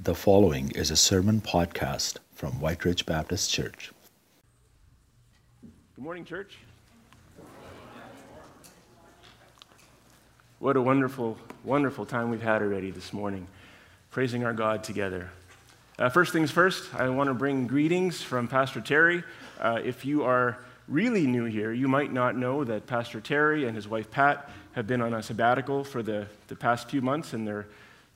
The following is a sermon podcast from White Ridge Baptist Church. Good morning, church. What a wonderful, wonderful time we've had already this morning, praising our God together. Uh, first things first, I want to bring greetings from Pastor Terry. Uh, if you are really new here, you might not know that Pastor Terry and his wife Pat have been on a sabbatical for the, the past few months, and they're,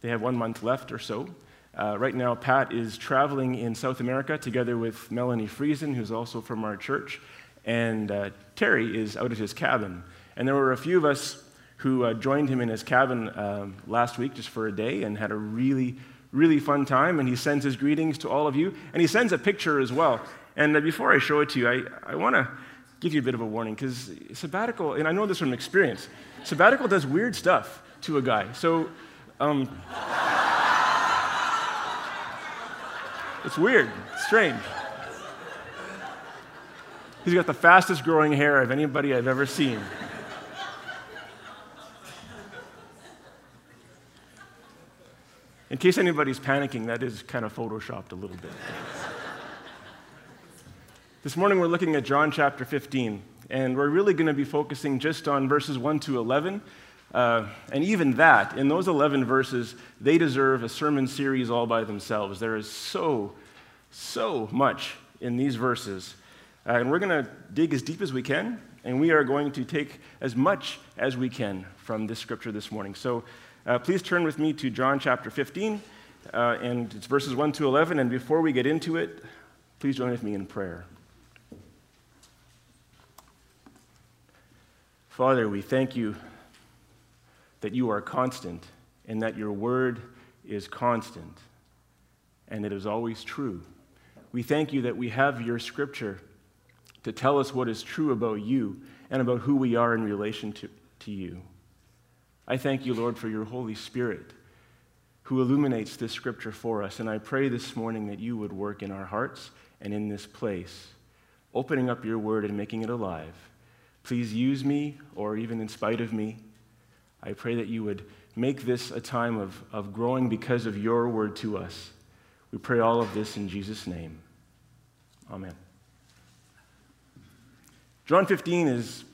they have one month left or so. Uh, right now, Pat is traveling in South America together with Melanie Friesen, who's also from our church, and uh, Terry is out at his cabin. And there were a few of us who uh, joined him in his cabin um, last week just for a day and had a really, really fun time. And he sends his greetings to all of you, and he sends a picture as well. And uh, before I show it to you, I, I want to give you a bit of a warning because sabbatical, and I know this from experience, sabbatical does weird stuff to a guy. So, um, it's weird, it's strange. He's got the fastest growing hair of anybody I've ever seen. In case anybody's panicking, that is kind of photoshopped a little bit. this morning we're looking at John chapter 15, and we're really going to be focusing just on verses 1 to 11. Uh, and even that, in those 11 verses, they deserve a sermon series all by themselves. There is so, so much in these verses. Uh, and we're going to dig as deep as we can, and we are going to take as much as we can from this scripture this morning. So uh, please turn with me to John chapter 15, uh, and it's verses 1 to 11. And before we get into it, please join with me in prayer. Father, we thank you that you are constant and that your word is constant and it is always true. We thank you that we have your scripture to tell us what is true about you and about who we are in relation to, to you. I thank you, Lord, for your Holy Spirit who illuminates this scripture for us. And I pray this morning that you would work in our hearts and in this place, opening up your word and making it alive. Please use me, or even in spite of me. I pray that you would make this a time of, of growing because of your word to us. We pray all of this in Jesus' name. Amen. John 15 is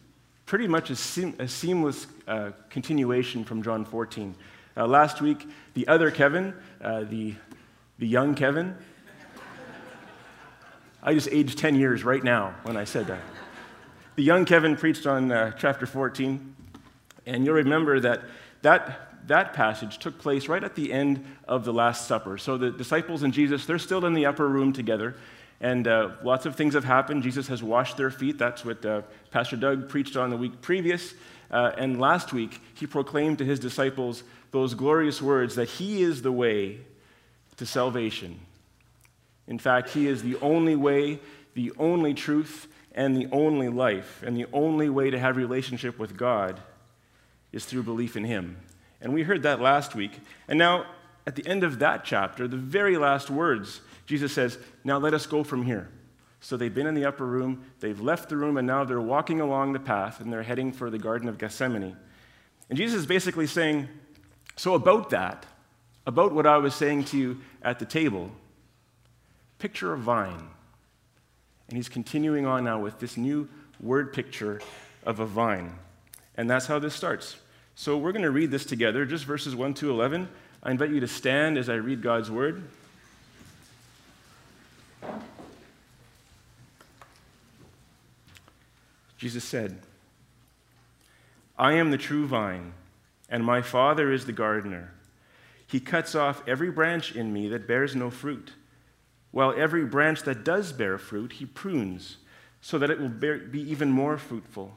pretty much a, seam, a seamless uh, continuation from John 14. Uh, last week, the other Kevin, uh, the, the young Kevin, I just aged 10 years right now when I said that. The young Kevin preached on uh, chapter 14, and you'll remember that, that that passage took place right at the end of the Last Supper. So the disciples and Jesus, they're still in the upper room together. And uh, lots of things have happened. Jesus has washed their feet. That's what uh, Pastor Doug preached on the week previous. Uh, and last week, he proclaimed to his disciples those glorious words that he is the way to salvation. In fact, he is the only way, the only truth, and the only life. And the only way to have relationship with God is through belief in him. And we heard that last week. And now, at the end of that chapter, the very last words Jesus says, Now let us go from here. So they've been in the upper room, they've left the room, and now they're walking along the path and they're heading for the Garden of Gethsemane. And Jesus is basically saying, So, about that, about what I was saying to you at the table, picture a vine. And he's continuing on now with this new word picture of a vine. And that's how this starts. So we're going to read this together, just verses 1 to 11. I invite you to stand as I read God's word. Jesus said, I am the true vine, and my Father is the gardener. He cuts off every branch in me that bears no fruit, while every branch that does bear fruit, he prunes, so that it will be even more fruitful.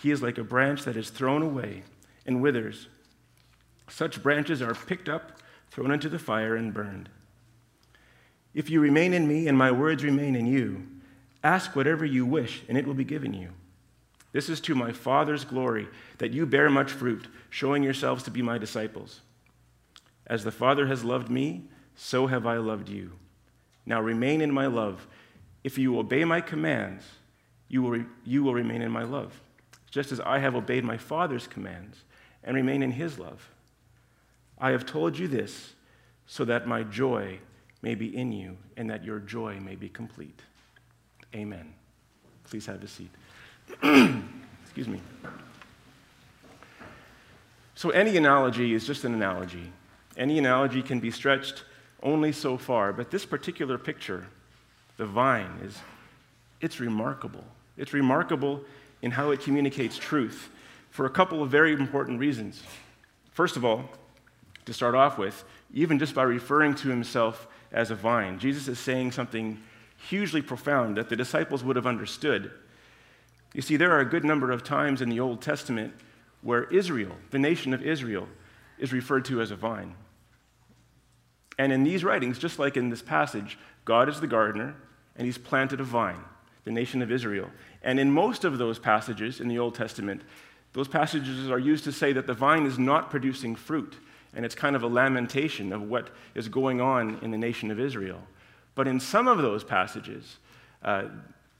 he is like a branch that is thrown away and withers. Such branches are picked up thrown into the fire, and burned. If you remain in me and my words remain in you, ask whatever you wish, and it will be given you. This is to my Father's glory that you bear much fruit, showing yourselves to be my disciples. As the Father has loved me, so have I loved you. Now remain in my love. If you obey my commands, you will, re- you will remain in my love, just as I have obeyed my Father's commands and remain in his love. I have told you this so that my joy may be in you and that your joy may be complete. Amen. Please have a seat. Excuse me. So, any analogy is just an analogy. Any analogy can be stretched only so far, but this particular picture, the vine, is it's remarkable. It's remarkable in how it communicates truth for a couple of very important reasons. First of all, to start off with, even just by referring to himself as a vine, Jesus is saying something hugely profound that the disciples would have understood. You see, there are a good number of times in the Old Testament where Israel, the nation of Israel, is referred to as a vine. And in these writings, just like in this passage, God is the gardener and he's planted a vine, the nation of Israel. And in most of those passages in the Old Testament, those passages are used to say that the vine is not producing fruit, and it's kind of a lamentation of what is going on in the nation of Israel. But in some of those passages, uh,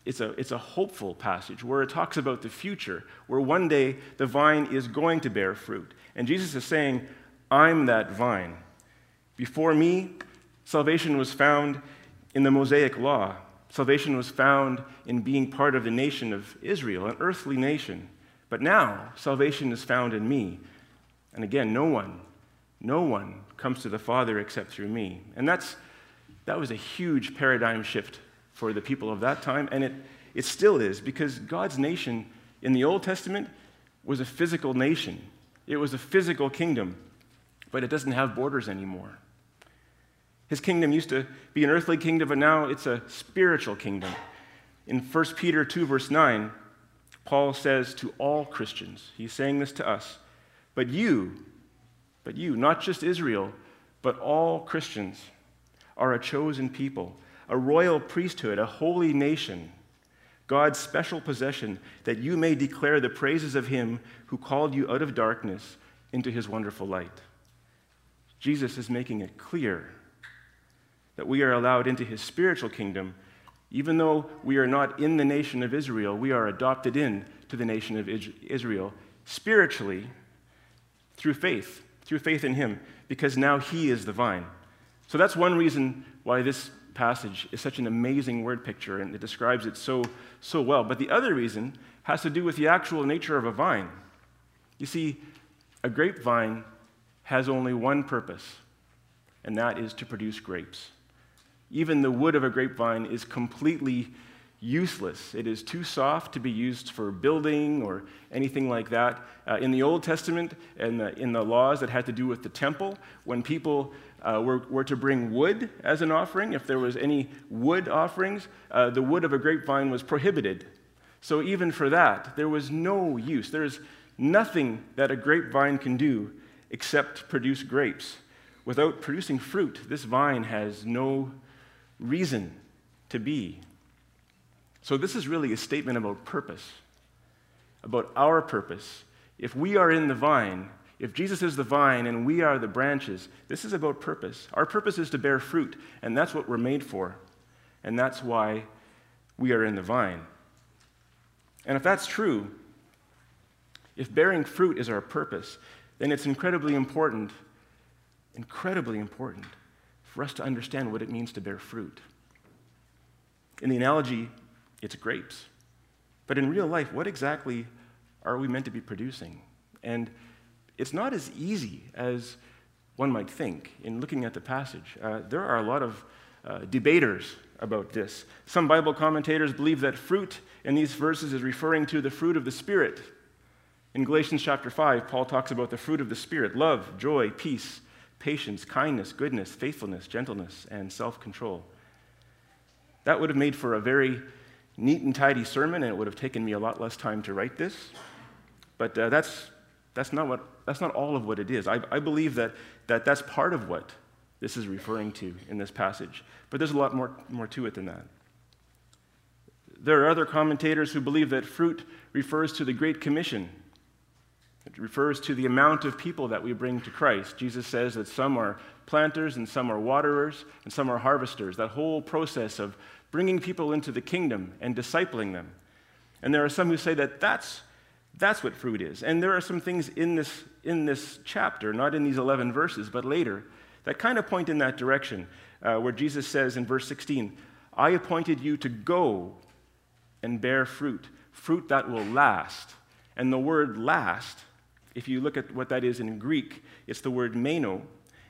it's, a, it's a hopeful passage where it talks about the future, where one day the vine is going to bear fruit. And Jesus is saying, I'm that vine. Before me, salvation was found in the Mosaic law. Salvation was found in being part of the nation of Israel, an earthly nation. But now, salvation is found in me. And again, no one, no one comes to the Father except through me. And that's, that was a huge paradigm shift for the people of that time, and it, it still is, because God's nation in the Old Testament was a physical nation. It was a physical kingdom, but it doesn't have borders anymore. His kingdom used to be an earthly kingdom, but now it's a spiritual kingdom. In 1 Peter 2, verse 9, Paul says to all Christians, he's saying this to us, but you, but you, not just Israel, but all Christians, are a chosen people, a royal priesthood, a holy nation, God's special possession, that you may declare the praises of him who called you out of darkness into his wonderful light. Jesus is making it clear that we are allowed into his spiritual kingdom even though we are not in the nation of Israel, we are adopted in to the nation of Israel spiritually through faith, through faith in Him, because now He is the vine. So that's one reason why this passage is such an amazing word picture and it describes it so, so well. But the other reason has to do with the actual nature of a vine. You see, a grapevine has only one purpose, and that is to produce grapes. Even the wood of a grapevine is completely useless. It is too soft to be used for building or anything like that. Uh, in the Old Testament and the, in the laws that had to do with the temple, when people uh, were, were, to bring wood as an offering, if there was any wood offerings, uh, the wood of a grapevine was prohibited. So even for that, there was no use. There's nothing that a grapevine can do except produce grapes. Without producing fruit, this vine has no reason to be. So, this is really a statement about purpose, about our purpose. If we are in the vine, if Jesus is the vine and we are the branches, this is about purpose. Our purpose is to bear fruit, and that's what we're made for. And that's why we are in the vine. And if that's true, if bearing fruit is our purpose, then it's incredibly important, incredibly important for us to understand what it means to bear fruit. In the analogy, it's grapes. But in real life, what exactly are we meant to be producing? And it's not as easy as one might think in looking at the passage. Uh, there are a lot of uh, debaters about this. Some Bible commentators believe that fruit in these verses is referring to the fruit of the Spirit. In Galatians chapter 5, Paul talks about the fruit of the Spirit love, joy, peace, patience, kindness, goodness, faithfulness, gentleness, and self control. That would have made for a very neat and tidy sermon, and it would have taken me a lot less time to write this. But uh, that's, that's, not what, that's not all of what it is. I, I believe that, that that's part of what this is referring to in this passage. But there's a lot more, more to it than that. There are other commentators who believe that fruit refers to the Great Commission. It refers to the amount of people that we bring to Christ. Jesus says that some are planters and some are waterers and some are harvesters. That whole process of bringing people into the kingdom and discipling them. And there are some who say that that's, that's what fruit is. And there are some things in this, in this chapter, not in these 11 verses, but later, that kind of point in that direction, uh, where Jesus says in verse 16, I appointed you to go and bear fruit, fruit that will last. And the word last, if you look at what that is in Greek, it's the word meno.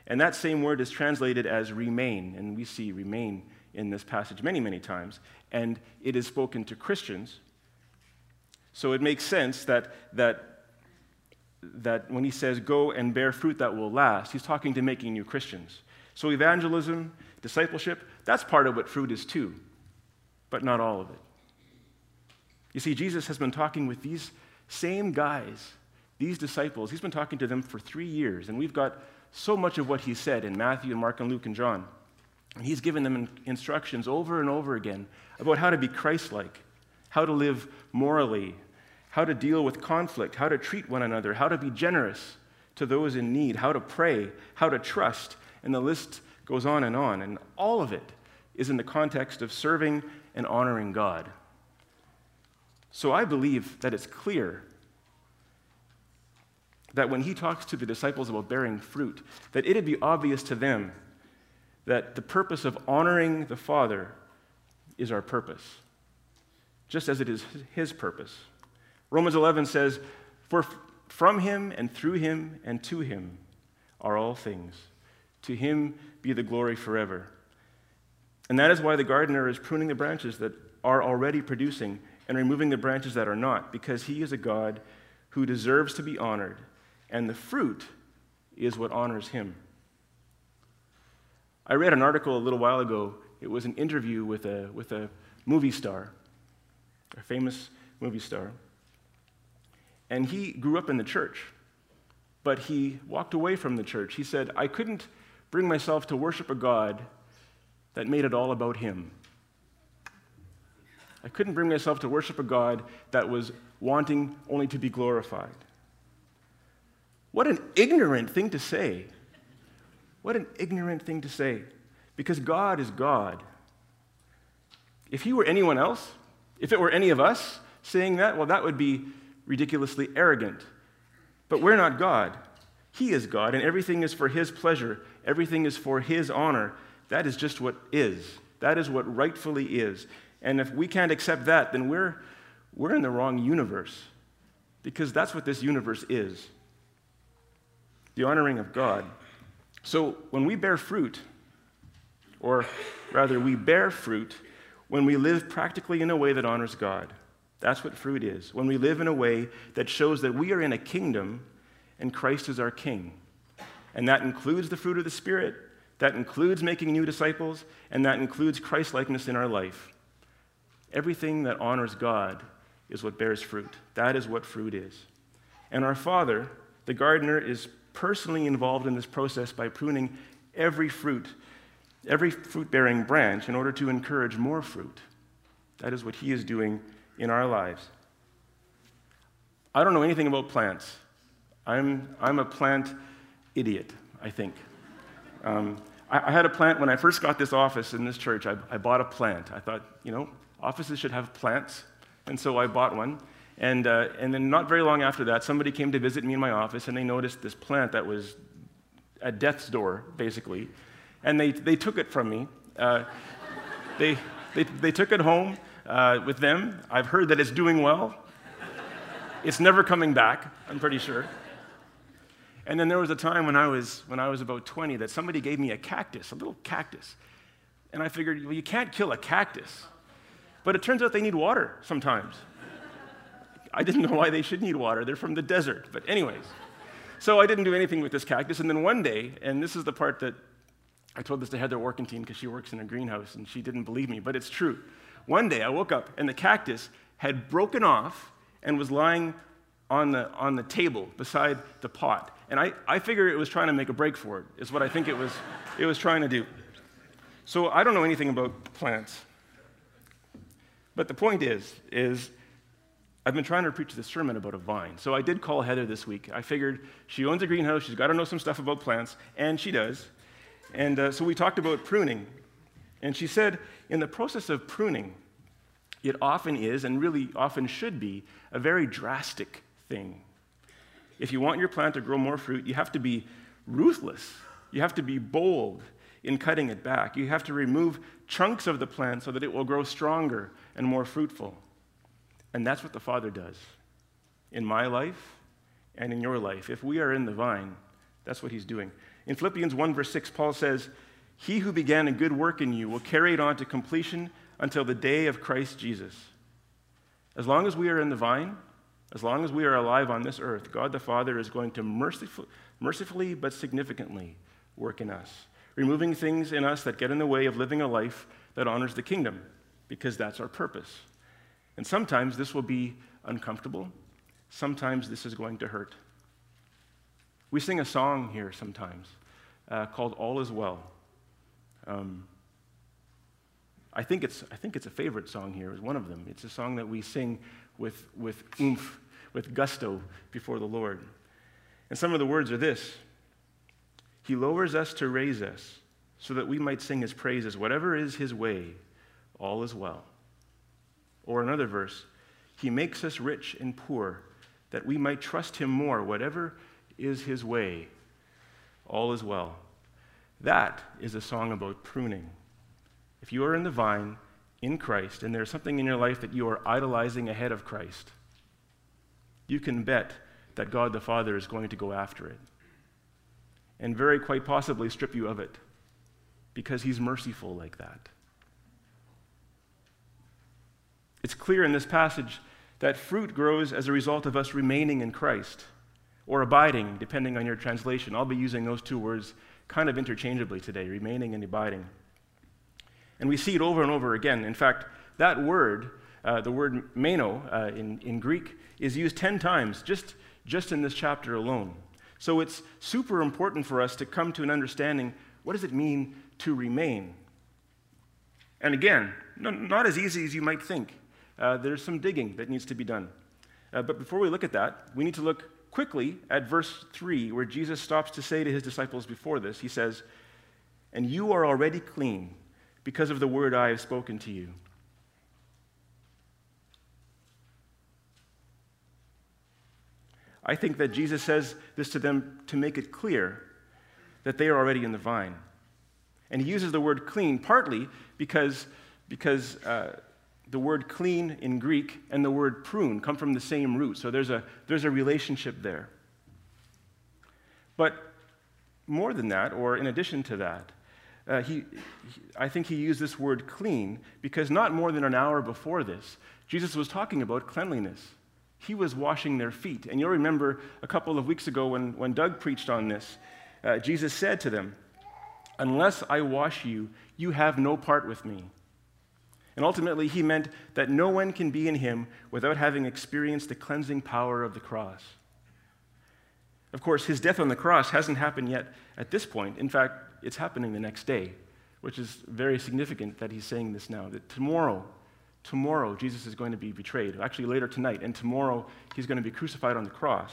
And that same word is translated as remain. And we see remain in this passage many, many times. And it is spoken to Christians. So it makes sense that, that, that when he says, go and bear fruit that will last, he's talking to making new Christians. So evangelism, discipleship, that's part of what fruit is too, but not all of it. You see, Jesus has been talking with these same guys, these disciples. He's been talking to them for three years, and we've got so much of what he said in Matthew and Mark and Luke and John. And he's given them instructions over and over again about how to be Christ like, how to live morally, how to deal with conflict, how to treat one another, how to be generous to those in need, how to pray, how to trust, and the list goes on and on. And all of it is in the context of serving and honoring God. So I believe that it's clear that when he talks to the disciples about bearing fruit, that it'd be obvious to them that the purpose of honoring the Father is our purpose, just as it is his purpose. Romans 11 says, For from him and through him and to him are all things. To him be the glory forever. And that is why the gardener is pruning the branches that are already producing and removing the branches that are not, because he is a God who deserves to be honored, and the fruit is what honors him. I read an article a little while ago. It was an interview with a, with a movie star, a famous movie star. And he grew up in the church, but he walked away from the church. He said, I couldn't bring myself to worship a God that made it all about him. I couldn't bring myself to worship a God that was wanting only to be glorified. What an ignorant thing to say. What an ignorant thing to say. Because God is God. If He were anyone else, if it were any of us saying that, well, that would be ridiculously arrogant. But we're not God. He is God, and everything is for His pleasure, everything is for His honor. That is just what is. That is what rightfully is. And if we can't accept that, then we're, we're in the wrong universe because that's what this universe is the honoring of God. So when we bear fruit, or rather, we bear fruit when we live practically in a way that honors God. That's what fruit is. When we live in a way that shows that we are in a kingdom and Christ is our king. And that includes the fruit of the Spirit, that includes making new disciples, and that includes Christ likeness in our life. Everything that honors God is what bears fruit. That is what fruit is. And our Father, the gardener, is personally involved in this process by pruning every fruit, every fruit bearing branch in order to encourage more fruit. That is what He is doing in our lives. I don't know anything about plants. I'm, I'm a plant idiot, I think. Um, I, I, had a plant when I first got this office in this church. I, I bought a plant. I thought, you know, offices should have plants. And so I bought one. And, uh, and then not very long after that, somebody came to visit me in my office and they noticed this plant that was at death's door, basically. And they, they took it from me. Uh, they, they, they took it home uh, with them. I've heard that it's doing well. It's never coming back, I'm pretty sure. And then there was a time when I was, when I was about 20 that somebody gave me a cactus, a little cactus. And I figured, well, you can't kill a cactus. But it turns out they need water sometimes. I didn't know why they should need water. They're from the desert. But, anyways, so I didn't do anything with this cactus. And then one day, and this is the part that I told this to Heather Workentine because she works in a greenhouse and she didn't believe me, but it's true. One day I woke up and the cactus had broken off and was lying on the, on the table beside the pot. And I, I figure it was trying to make a break for it, is what I think it was, it was trying to do. So I don't know anything about plants. But the point is, is I've been trying to preach this sermon about a vine. So I did call Heather this week. I figured she owns a greenhouse, she's got to know some stuff about plants, and she does. And uh, so we talked about pruning. And she said, in the process of pruning, it often is, and really often should be, a very drastic thing. If you want your plant to grow more fruit, you have to be ruthless. You have to be bold in cutting it back. You have to remove chunks of the plant so that it will grow stronger and more fruitful. And that's what the Father does in my life and in your life. If we are in the vine, that's what He's doing. In Philippians 1, verse 6, Paul says, He who began a good work in you will carry it on to completion until the day of Christ Jesus. As long as we are in the vine, as long as we are alive on this earth, God the Father is going to merciful, mercifully but significantly work in us, removing things in us that get in the way of living a life that honors the kingdom, because that's our purpose. And sometimes this will be uncomfortable, sometimes this is going to hurt. We sing a song here sometimes uh, called All Is Well. Um, I think, it's, I think it's a favorite song here, is one of them. It's a song that we sing with, with oomph, with gusto before the Lord. And some of the words are this He lowers us to raise us so that we might sing his praises. Whatever is his way, all is well. Or another verse He makes us rich and poor that we might trust him more. Whatever is his way, all is well. That is a song about pruning. If you are in the vine, in Christ, and there's something in your life that you are idolizing ahead of Christ, you can bet that God the Father is going to go after it. And very quite possibly strip you of it because he's merciful like that. It's clear in this passage that fruit grows as a result of us remaining in Christ or abiding, depending on your translation. I'll be using those two words kind of interchangeably today remaining and abiding. And we see it over and over again. In fact, that word, uh, the word meno uh, in, in Greek, is used 10 times just, just in this chapter alone. So it's super important for us to come to an understanding what does it mean to remain? And again, no, not as easy as you might think. Uh, there's some digging that needs to be done. Uh, but before we look at that, we need to look quickly at verse 3, where Jesus stops to say to his disciples before this, He says, And you are already clean because of the word I have spoken to you. I think that Jesus says this to them to make it clear that they are already in the vine. And he uses the word clean partly because, because uh, the word clean in Greek and the word prune come from the same root. So there's a, there's a relationship there. But more than that, or in addition to that, uh, he, he, I think he used this word clean because not more than an hour before this, Jesus was talking about cleanliness. He was washing their feet. And you'll remember a couple of weeks ago when, when Doug preached on this, uh, Jesus said to them, Unless I wash you, you have no part with me. And ultimately, he meant that no one can be in him without having experienced the cleansing power of the cross. Of course, his death on the cross hasn't happened yet at this point. In fact, it's happening the next day, which is very significant that he's saying this now. That tomorrow, tomorrow, Jesus is going to be betrayed. Actually, later tonight, and tomorrow, he's going to be crucified on the cross.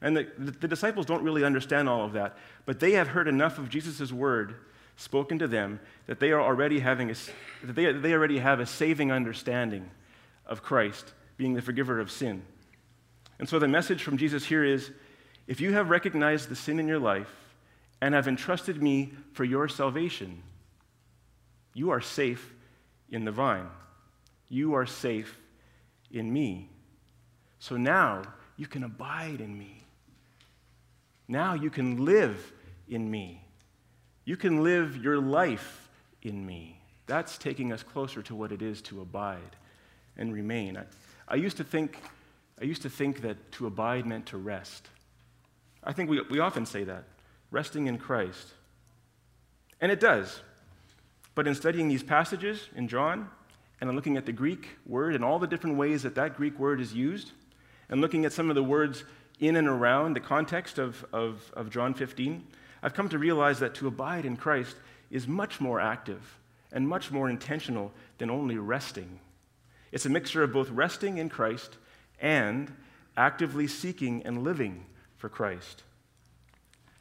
And the, the, disciples don't really understand all of that, but they have heard enough of Jesus' word spoken to them that they are already having a, that they, they already have a saving understanding of Christ being the forgiver of sin. And so the message from Jesus here is if you have recognized the sin in your life and have entrusted me for your salvation, you are safe in the vine. You are safe in me. So now you can abide in me. Now you can live in me. You can live your life in me. That's taking us closer to what it is to abide and remain. I, I, used, to think, I used to think that to abide meant to rest. I think we, we often say that, resting in Christ. And it does. But in studying these passages in John, and in looking at the Greek word and all the different ways that that Greek word is used, and looking at some of the words in and around the context of, of, of John 15, I've come to realize that to abide in Christ is much more active and much more intentional than only resting. It's a mixture of both resting in Christ and actively seeking and living for Christ.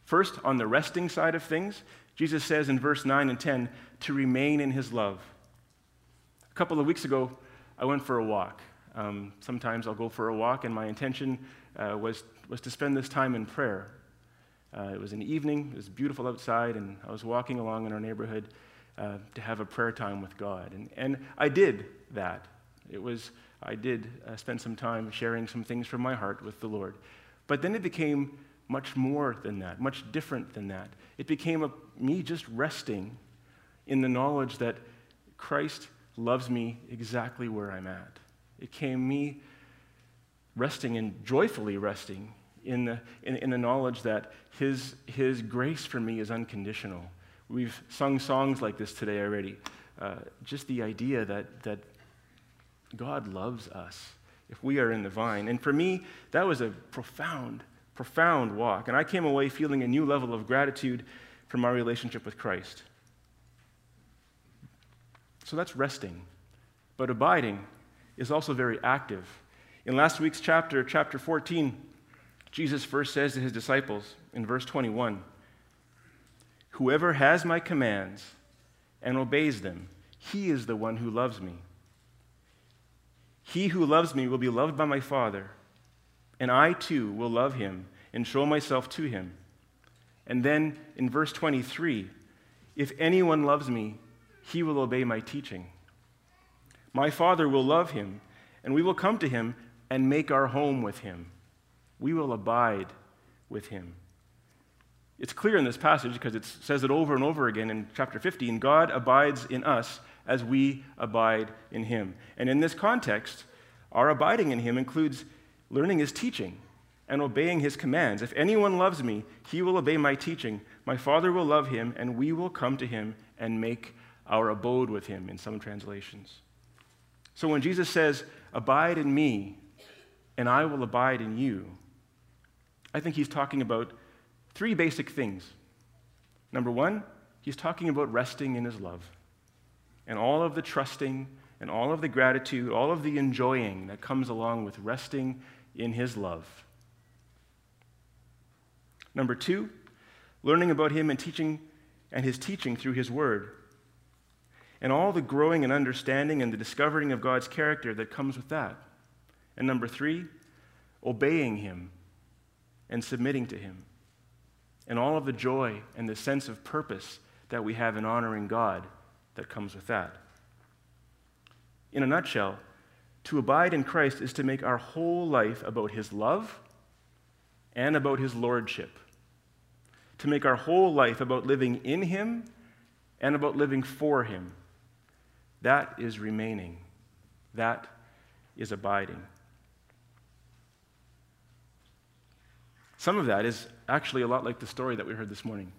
First, on the resting side of things, Jesus says in verse 9 and 10 to remain in his love. A couple of weeks ago, I went for a walk. Um, sometimes I'll go for a walk, and my intention uh, was, was to spend this time in prayer. Uh, it was an evening, it was beautiful outside, and I was walking along in our neighborhood uh, to have a prayer time with God. And, and I did that. It was, I did uh, spend some time sharing some things from my heart with the Lord. But then it became much more than that, much different than that. It became a, me just resting in the knowledge that Christ loves me exactly where I'm at. It came me resting and joyfully resting in the, in, in the knowledge that his, his grace for me is unconditional. We've sung songs like this today already. Uh, just the idea that, that God loves us if we are in the vine. And for me, that was a profound, profound walk. And I came away feeling a new level of gratitude for my relationship with Christ. So that's resting. But abiding is also very active. In last week's chapter, chapter 14, Jesus first says to his disciples in verse 21 Whoever has my commands and obeys them, he is the one who loves me. He who loves me will be loved by my Father, and I too will love him and show myself to him. And then in verse 23, if anyone loves me, he will obey my teaching. My Father will love him, and we will come to him and make our home with him. We will abide with him. It's clear in this passage because it says it over and over again in chapter 15 God abides in us as we abide in him. And in this context, our abiding in him includes learning his teaching and obeying his commands. If anyone loves me, he will obey my teaching. My Father will love him, and we will come to him and make our abode with him, in some translations. So when Jesus says, Abide in me, and I will abide in you, I think he's talking about three basic things. Number one, he's talking about resting in his love and all of the trusting and all of the gratitude, all of the enjoying that comes along with resting in his love. Number two, learning about him and teaching and his teaching through his word and all the growing and understanding and the discovering of God's character that comes with that. And number three, obeying Him and submitting to Him. And all of the joy and the sense of purpose that we have in honoring God that comes with that. In a nutshell, to abide in Christ is to make our whole life about His love and about His lordship. To make our whole life about living in Him and about living for Him. That is remaining. That is abiding. Some of that is actually a lot like the story that we heard this morning,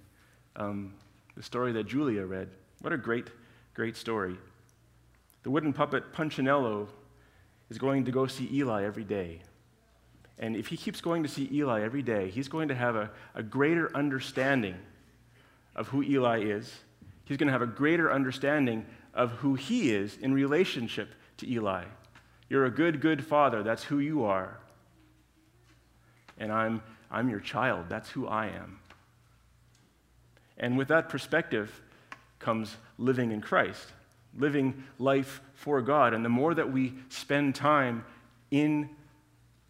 um, the story that Julia read. What a great, great story. The wooden puppet Punchinello is going to go see Eli every day. And if he keeps going to see Eli every day, he's going to have a, a greater understanding of who Eli is. He's going to have a greater understanding of who he is in relationship to Eli. You're a good, good father. That's who you are. And I'm, I'm your child. That's who I am. And with that perspective comes living in Christ, living life for God. And the more that we spend time in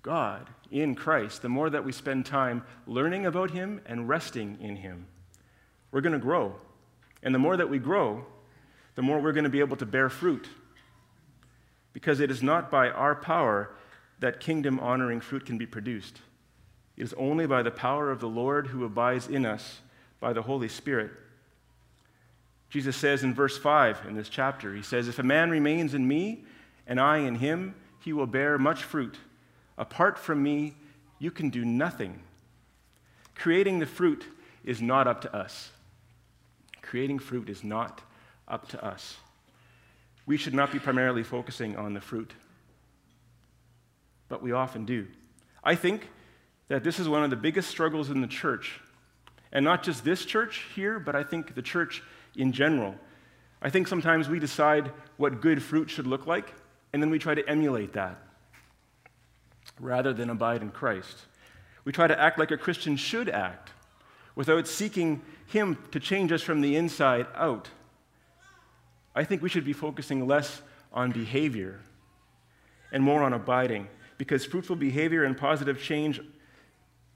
God, in Christ, the more that we spend time learning about Him and resting in Him, we're going to grow. And the more that we grow, the more we're going to be able to bear fruit. Because it is not by our power that kingdom honoring fruit can be produced. It is only by the power of the Lord who abides in us by the Holy Spirit. Jesus says in verse 5 in this chapter, He says, If a man remains in me and I in him, he will bear much fruit. Apart from me, you can do nothing. Creating the fruit is not up to us. Creating fruit is not up to us. We should not be primarily focusing on the fruit, but we often do. I think that this is one of the biggest struggles in the church. And not just this church here, but I think the church in general. I think sometimes we decide what good fruit should look like, and then we try to emulate that rather than abide in Christ. We try to act like a Christian should act without seeking Him to change us from the inside out. I think we should be focusing less on behavior and more on abiding because fruitful behavior and positive change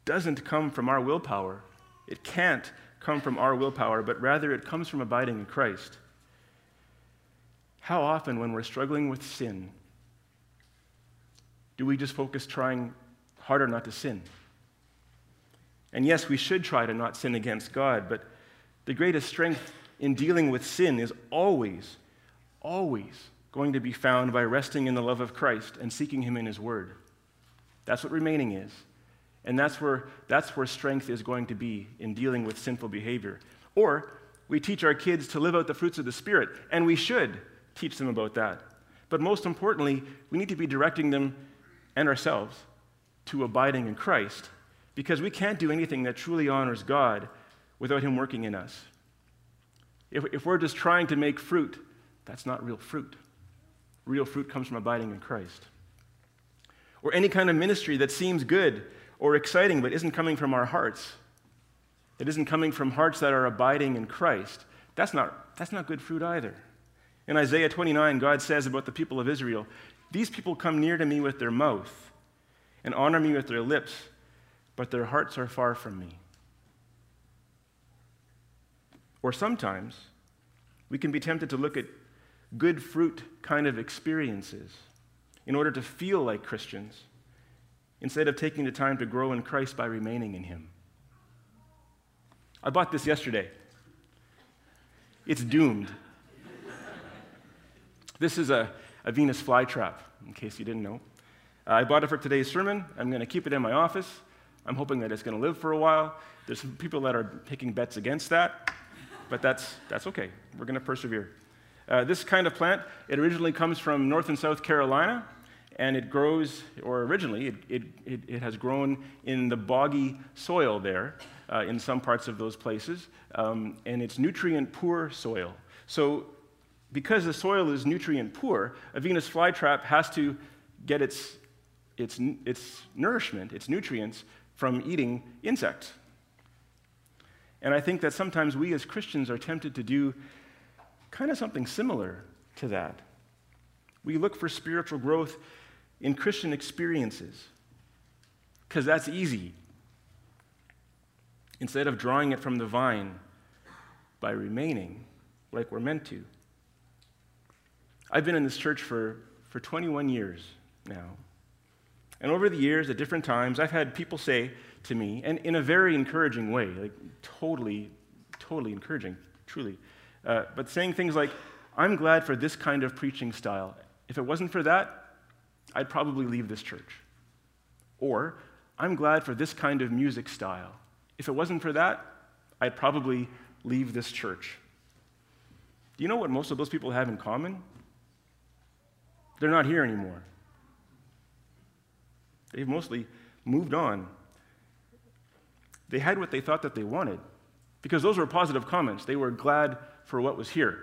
doesn't come from our willpower. It can't come from our willpower, but rather it comes from abiding in Christ. How often, when we're struggling with sin, do we just focus trying harder not to sin? And yes, we should try to not sin against God, but the greatest strength in dealing with sin is always, always going to be found by resting in the love of Christ and seeking Him in His Word. That's what remaining is. And that's where, that's where strength is going to be in dealing with sinful behavior. Or we teach our kids to live out the fruits of the Spirit, and we should teach them about that. But most importantly, we need to be directing them and ourselves to abiding in Christ because we can't do anything that truly honors God without Him working in us. If, if we're just trying to make fruit, that's not real fruit. Real fruit comes from abiding in Christ. Or any kind of ministry that seems good or exciting but isn't coming from our hearts. It isn't coming from hearts that are abiding in Christ. That's not, that's not good fruit either. In Isaiah 29, God says about the people of Israel, These people come near to me with their mouth and honor me with their lips, but their hearts are far from me. Or sometimes we can be tempted to look at good fruit kind of experiences in order to feel like Christians instead of taking the time to grow in Christ by remaining in Him. I bought this yesterday. It's doomed. this is a, a Venus flytrap, in case you didn't know. Uh, I bought it for today's sermon. I'm going to keep it in my office. I'm hoping that it's going to live for a while. There's some people that are taking bets against that, but that's, that's okay. We're going to persevere. Uh, this kind of plant, it originally comes from North and South Carolina, and it grows, or originally, it, it, it, it has grown in the boggy soil there uh, in some parts of those places, um, and it's nutrient poor soil. So, because the soil is nutrient poor, a Venus flytrap has to get its, its, its nourishment, its nutrients, from eating insects. And I think that sometimes we as Christians are tempted to do kind of something similar to that. We look for spiritual growth in Christian experiences because that's easy. Instead of drawing it from the vine by remaining like we're meant to. I've been in this church for, for 21 years now. And over the years, at different times, I've had people say to me, and in a very encouraging way, like totally, totally encouraging, truly, uh, but saying things like, I'm glad for this kind of preaching style. If it wasn't for that, I'd probably leave this church. Or, I'm glad for this kind of music style. If it wasn't for that, I'd probably leave this church. Do you know what most of those people have in common? They're not here anymore. They've mostly moved on. They had what they thought that they wanted because those were positive comments. They were glad for what was here.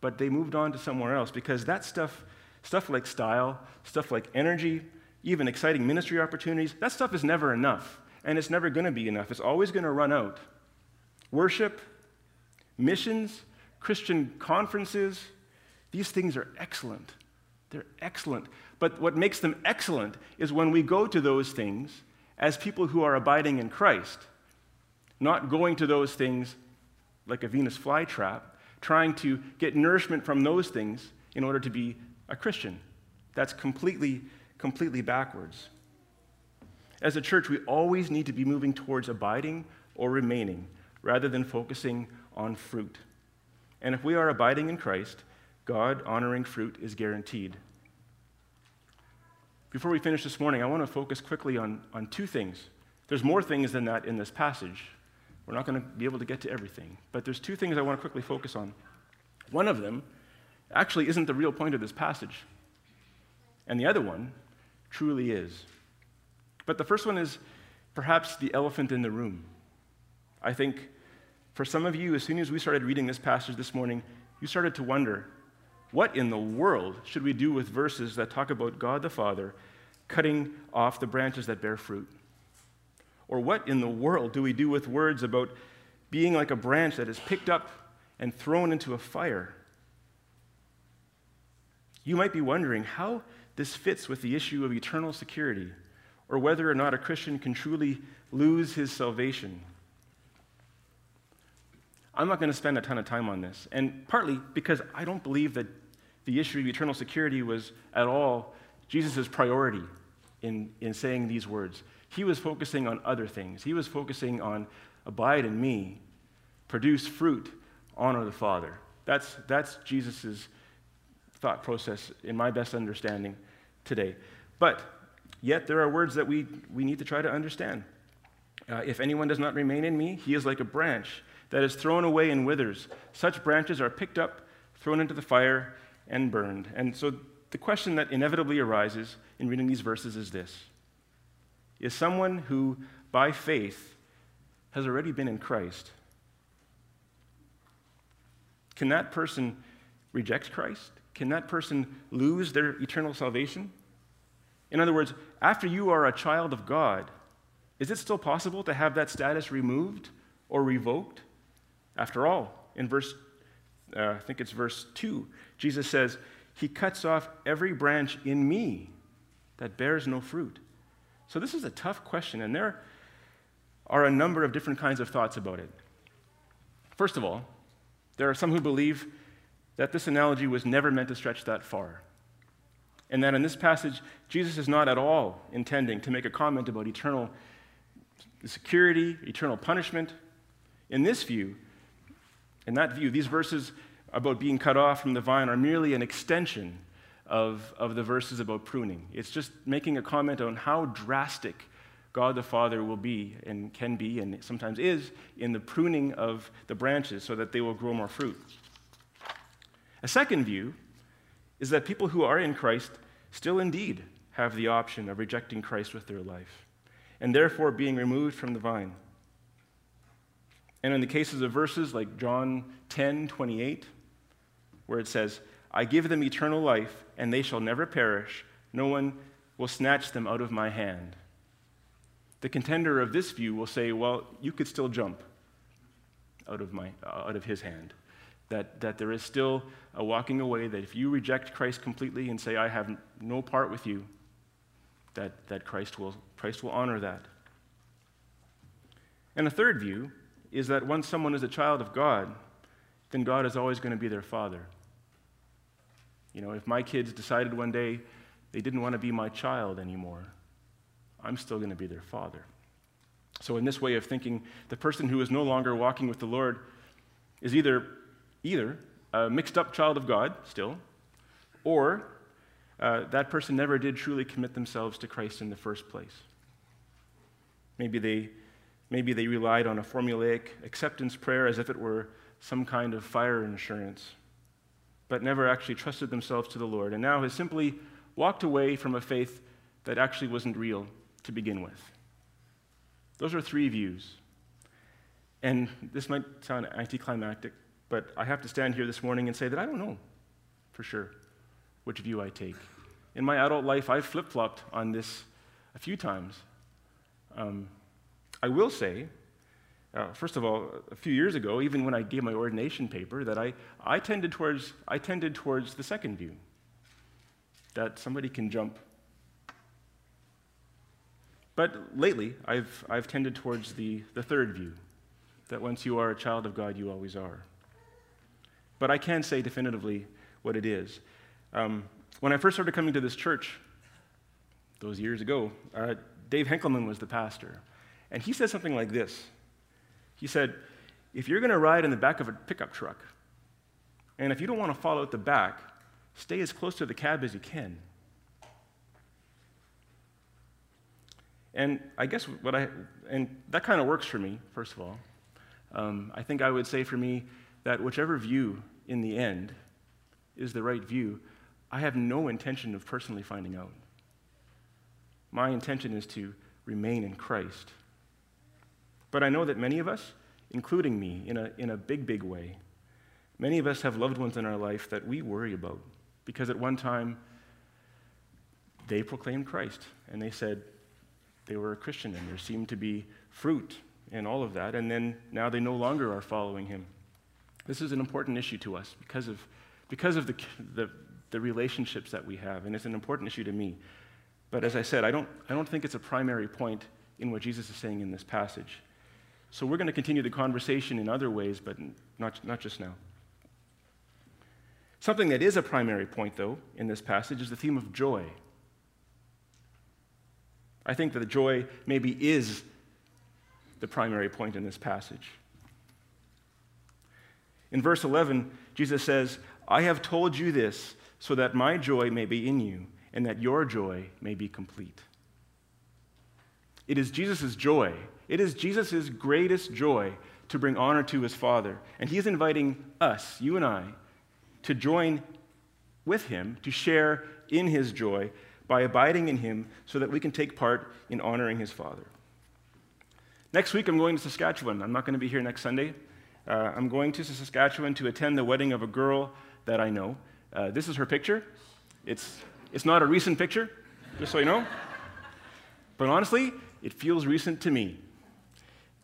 But they moved on to somewhere else because that stuff Stuff like style, stuff like energy, even exciting ministry opportunities, that stuff is never enough. And it's never going to be enough. It's always going to run out. Worship, missions, Christian conferences, these things are excellent. They're excellent. But what makes them excellent is when we go to those things as people who are abiding in Christ, not going to those things like a Venus flytrap, trying to get nourishment from those things in order to be a Christian. That's completely, completely backwards. As a church, we always need to be moving towards abiding or remaining rather than focusing on fruit. And if we are abiding in Christ, God honoring fruit is guaranteed. Before we finish this morning, I want to focus quickly on, on two things. There's more things than that in this passage. We're not going to be able to get to everything, but there's two things I want to quickly focus on. One of them actually isn't the real point of this passage. And the other one truly is. But the first one is perhaps the elephant in the room. I think for some of you, as soon as we started reading this passage this morning, you started to wonder what in the world should we do with verses that talk about God the Father cutting off the branches that bear fruit? Or what in the world do we do with words about being like a branch that is picked up and thrown into a fire? You might be wondering how this fits with the issue of eternal security, or whether or not a Christian can truly lose his salvation. I'm not going to spend a ton of time on this, and partly because I don't believe that the issue of eternal security was at all Jesus' priority in, in saying these words. He was focusing on other things. He was focusing on abide in me, produce fruit, honor the Father. That's, that's Jesus' thought process in my best understanding today. But yet, there are words that we, we need to try to understand. Uh, if anyone does not remain in me, he is like a branch that is thrown away and withers. Such branches are picked up, thrown into the fire, and burned. And so the question that inevitably arises in reading these verses is this Is someone who, by faith, has already been in Christ, can that person reject Christ? Can that person lose their eternal salvation? In other words, after you are a child of God, is it still possible to have that status removed or revoked? After all, in verse, uh, I think it's verse 2, Jesus says, He cuts off every branch in me that bears no fruit. So this is a tough question, and there are a number of different kinds of thoughts about it. First of all, there are some who believe that this analogy was never meant to stretch that far. And that in this passage, Jesus is not at all intending to make a comment about eternal security, eternal punishment. In this view, in that view, these verses about being cut off from the vine are merely an extension of, of the verses about pruning. It's just making a comment on how drastic God the Father will be and can be and sometimes is in the pruning of the branches so that they will grow more fruit. A second view is that people who are in Christ still indeed have the option of rejecting Christ with their life and therefore being removed from the vine. And in the cases of verses like John 10 28, where it says, I give them eternal life, and they shall never perish, no one will snatch them out of my hand. The contender of this view will say, Well, you could still jump out of, my, out of his hand. That, that there is still a walking away, that if you reject Christ completely and say, I have no part with you, that, that Christ, will, Christ will honor that. And a third view is that once someone is a child of God, then God is always going to be their father. You know, if my kids decided one day they didn't want to be my child anymore, I'm still going to be their father. So, in this way of thinking, the person who is no longer walking with the Lord is either, either a mixed up child of God still, or uh, that person never did truly commit themselves to Christ in the first place. Maybe they Maybe they relied on a formulaic acceptance prayer as if it were some kind of fire insurance, but never actually trusted themselves to the Lord, and now has simply walked away from a faith that actually wasn't real to begin with. Those are three views. And this might sound anticlimactic, but I have to stand here this morning and say that I don't know for sure which view I take. In my adult life, I've flip flopped on this a few times. Um, I will say, uh, first of all, a few years ago, even when I gave my ordination paper, that I, I, tended towards, I tended towards the second view that somebody can jump. But lately, I've, I've tended towards the, the third view that once you are a child of God, you always are. But I can say definitively what it is. Um, when I first started coming to this church, those years ago, uh, Dave Henkelman was the pastor. And he said something like this He said, If you're going to ride in the back of a pickup truck, and if you don't want to fall out the back, stay as close to the cab as you can. And I guess what I, and that kind of works for me, first of all. Um, I think I would say for me that whichever view in the end is the right view, I have no intention of personally finding out. My intention is to remain in Christ. But I know that many of us, including me in a, in a big, big way, many of us have loved ones in our life that we worry about because at one time they proclaimed Christ and they said they were a Christian and there seemed to be fruit and all of that, and then now they no longer are following him. This is an important issue to us because of, because of the, the, the relationships that we have, and it's an important issue to me. But as I said, I don't, I don't think it's a primary point in what Jesus is saying in this passage. So we're going to continue the conversation in other ways, but not, not just now. Something that is a primary point, though, in this passage is the theme of joy. I think that the joy maybe is the primary point in this passage. In verse 11, Jesus says, I have told you this so that my joy may be in you and that your joy may be complete. It is Jesus' joy, it is Jesus' greatest joy to bring honor to his Father. And he is inviting us, you and I, to join with him, to share in his joy by abiding in him so that we can take part in honoring his Father. Next week, I'm going to Saskatchewan. I'm not going to be here next Sunday. Uh, I'm going to Saskatchewan to attend the wedding of a girl that I know. Uh, this is her picture. It's, it's not a recent picture, just so you know. But honestly, it feels recent to me.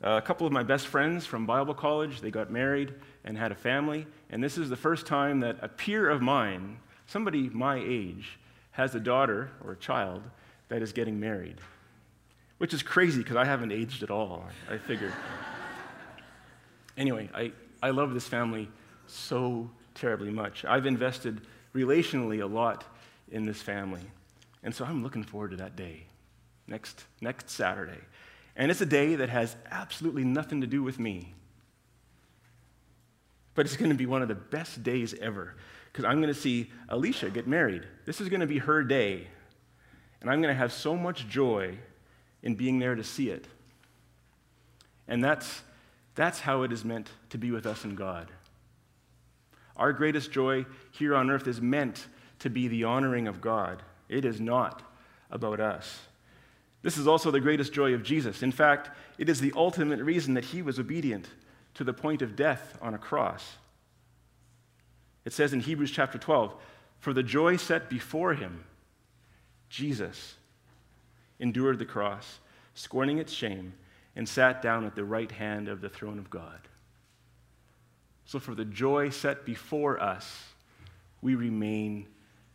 Uh, a couple of my best friends from Bible college, they got married and had a family, and this is the first time that a peer of mine, somebody my age, has a daughter or a child that is getting married. Which is crazy because I haven't aged at all, I figured. Anyway, I, I love this family so terribly much. I've invested relationally a lot in this family. And so I'm looking forward to that day, next, next Saturday. And it's a day that has absolutely nothing to do with me. But it's going to be one of the best days ever because I'm going to see Alicia get married. This is going to be her day. And I'm going to have so much joy in being there to see it. And that's, that's how it is meant to be with us in God. Our greatest joy here on earth is meant to be the honoring of God. It is not about us. This is also the greatest joy of Jesus. In fact, it is the ultimate reason that he was obedient to the point of death on a cross. It says in Hebrews chapter 12, For the joy set before him, Jesus endured the cross, scorning its shame, and sat down at the right hand of the throne of God. So, for the joy set before us, we remain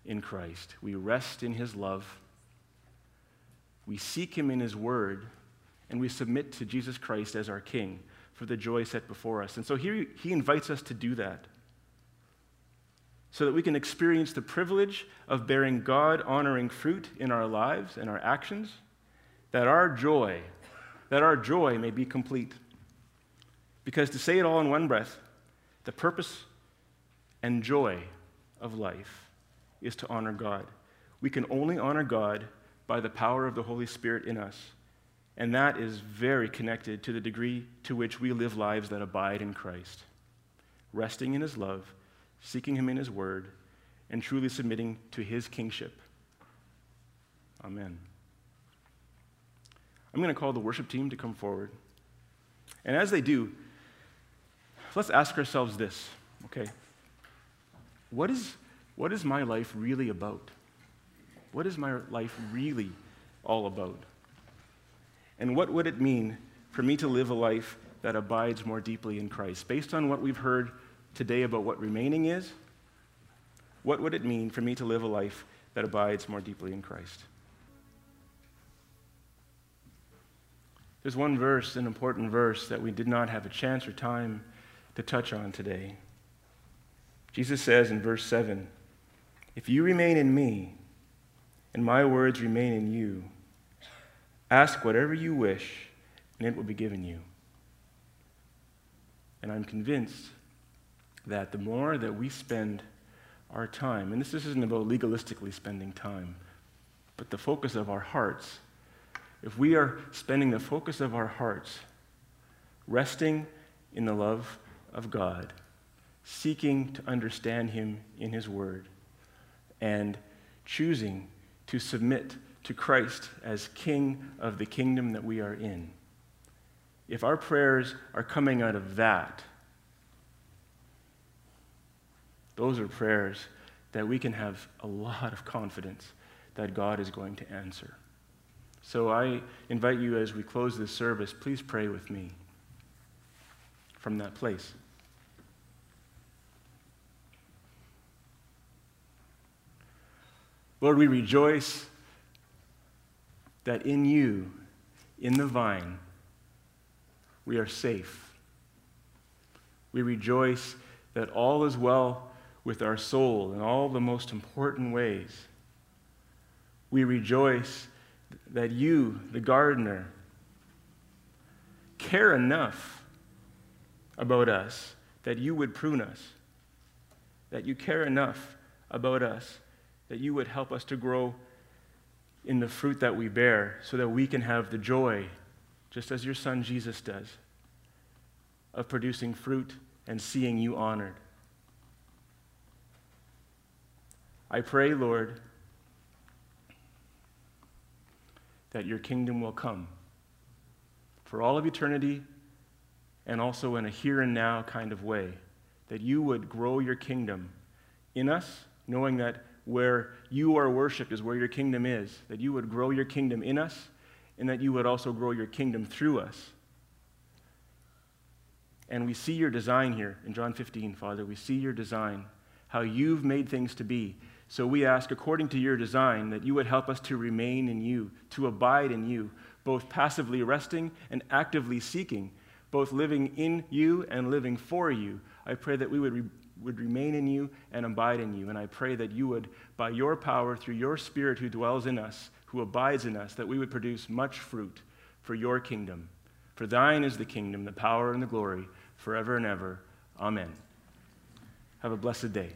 in Christ. We rest in his love. We seek him in his word, and we submit to Jesus Christ as our King for the joy set before us. And so here he invites us to do that so that we can experience the privilege of bearing God honoring fruit in our lives and our actions, that our joy, that our joy may be complete. Because to say it all in one breath, the purpose and joy of life is to honor God. We can only honor God by the power of the Holy Spirit in us. And that is very connected to the degree to which we live lives that abide in Christ, resting in His love seeking Him in His Word, and truly submitting to His kingship. Amen. I'm going to call the worship team to come forward. And as they do, let's ask ourselves this, okay? What is, what is my life really about? What is my life really all about? And what would it mean for me to live a life that abides more deeply in Christ? Based on what we've heard today about what remaining is, what would it mean for me to live a life that abides more deeply in Christ? There's one verse, an important verse, that we did not have a chance or time to touch on today. Jesus says in verse 7 If you remain in me, and my words remain in you, ask whatever you wish, and it will be given you. And I'm convinced that the more that we spend our time, and this isn't about legalistically spending time, but the focus of our hearts, if we are spending the focus of our hearts resting in the love of God, seeking to understand Him in His Word, and choosing to submit to Christ as King of the kingdom that we are in, if our prayers are coming out of that, those are prayers that we can have a lot of confidence that God is going to answer. So I invite you as we close this service, please pray with me from that place. Lord, we rejoice that in you, in the vine, we are safe. We rejoice that all is well with our soul in all the most important ways. We rejoice that you, the gardener, care enough about us that you would prune us, that you care enough about us that you would help us to grow in the fruit that we bear so that we can have the joy, just as your son Jesus does, of producing fruit and seeing you honored. I pray, Lord, that your kingdom will come for all of eternity and also in a here and now kind of way, that you would grow your kingdom in us, knowing that where you are worshiped is where your kingdom is, that you would grow your kingdom in us, and that you would also grow your kingdom through us. And we see your design here in John 15, Father. We see your design, how you've made things to be. So we ask, according to your design, that you would help us to remain in you, to abide in you, both passively resting and actively seeking, both living in you and living for you. I pray that we would re- would remain in you and abide in you. And I pray that you would, by your power, through your Spirit who dwells in us, who abides in us, that we would produce much fruit for your kingdom. For thine is the kingdom, the power, and the glory, forever and ever. Amen. Have a blessed day.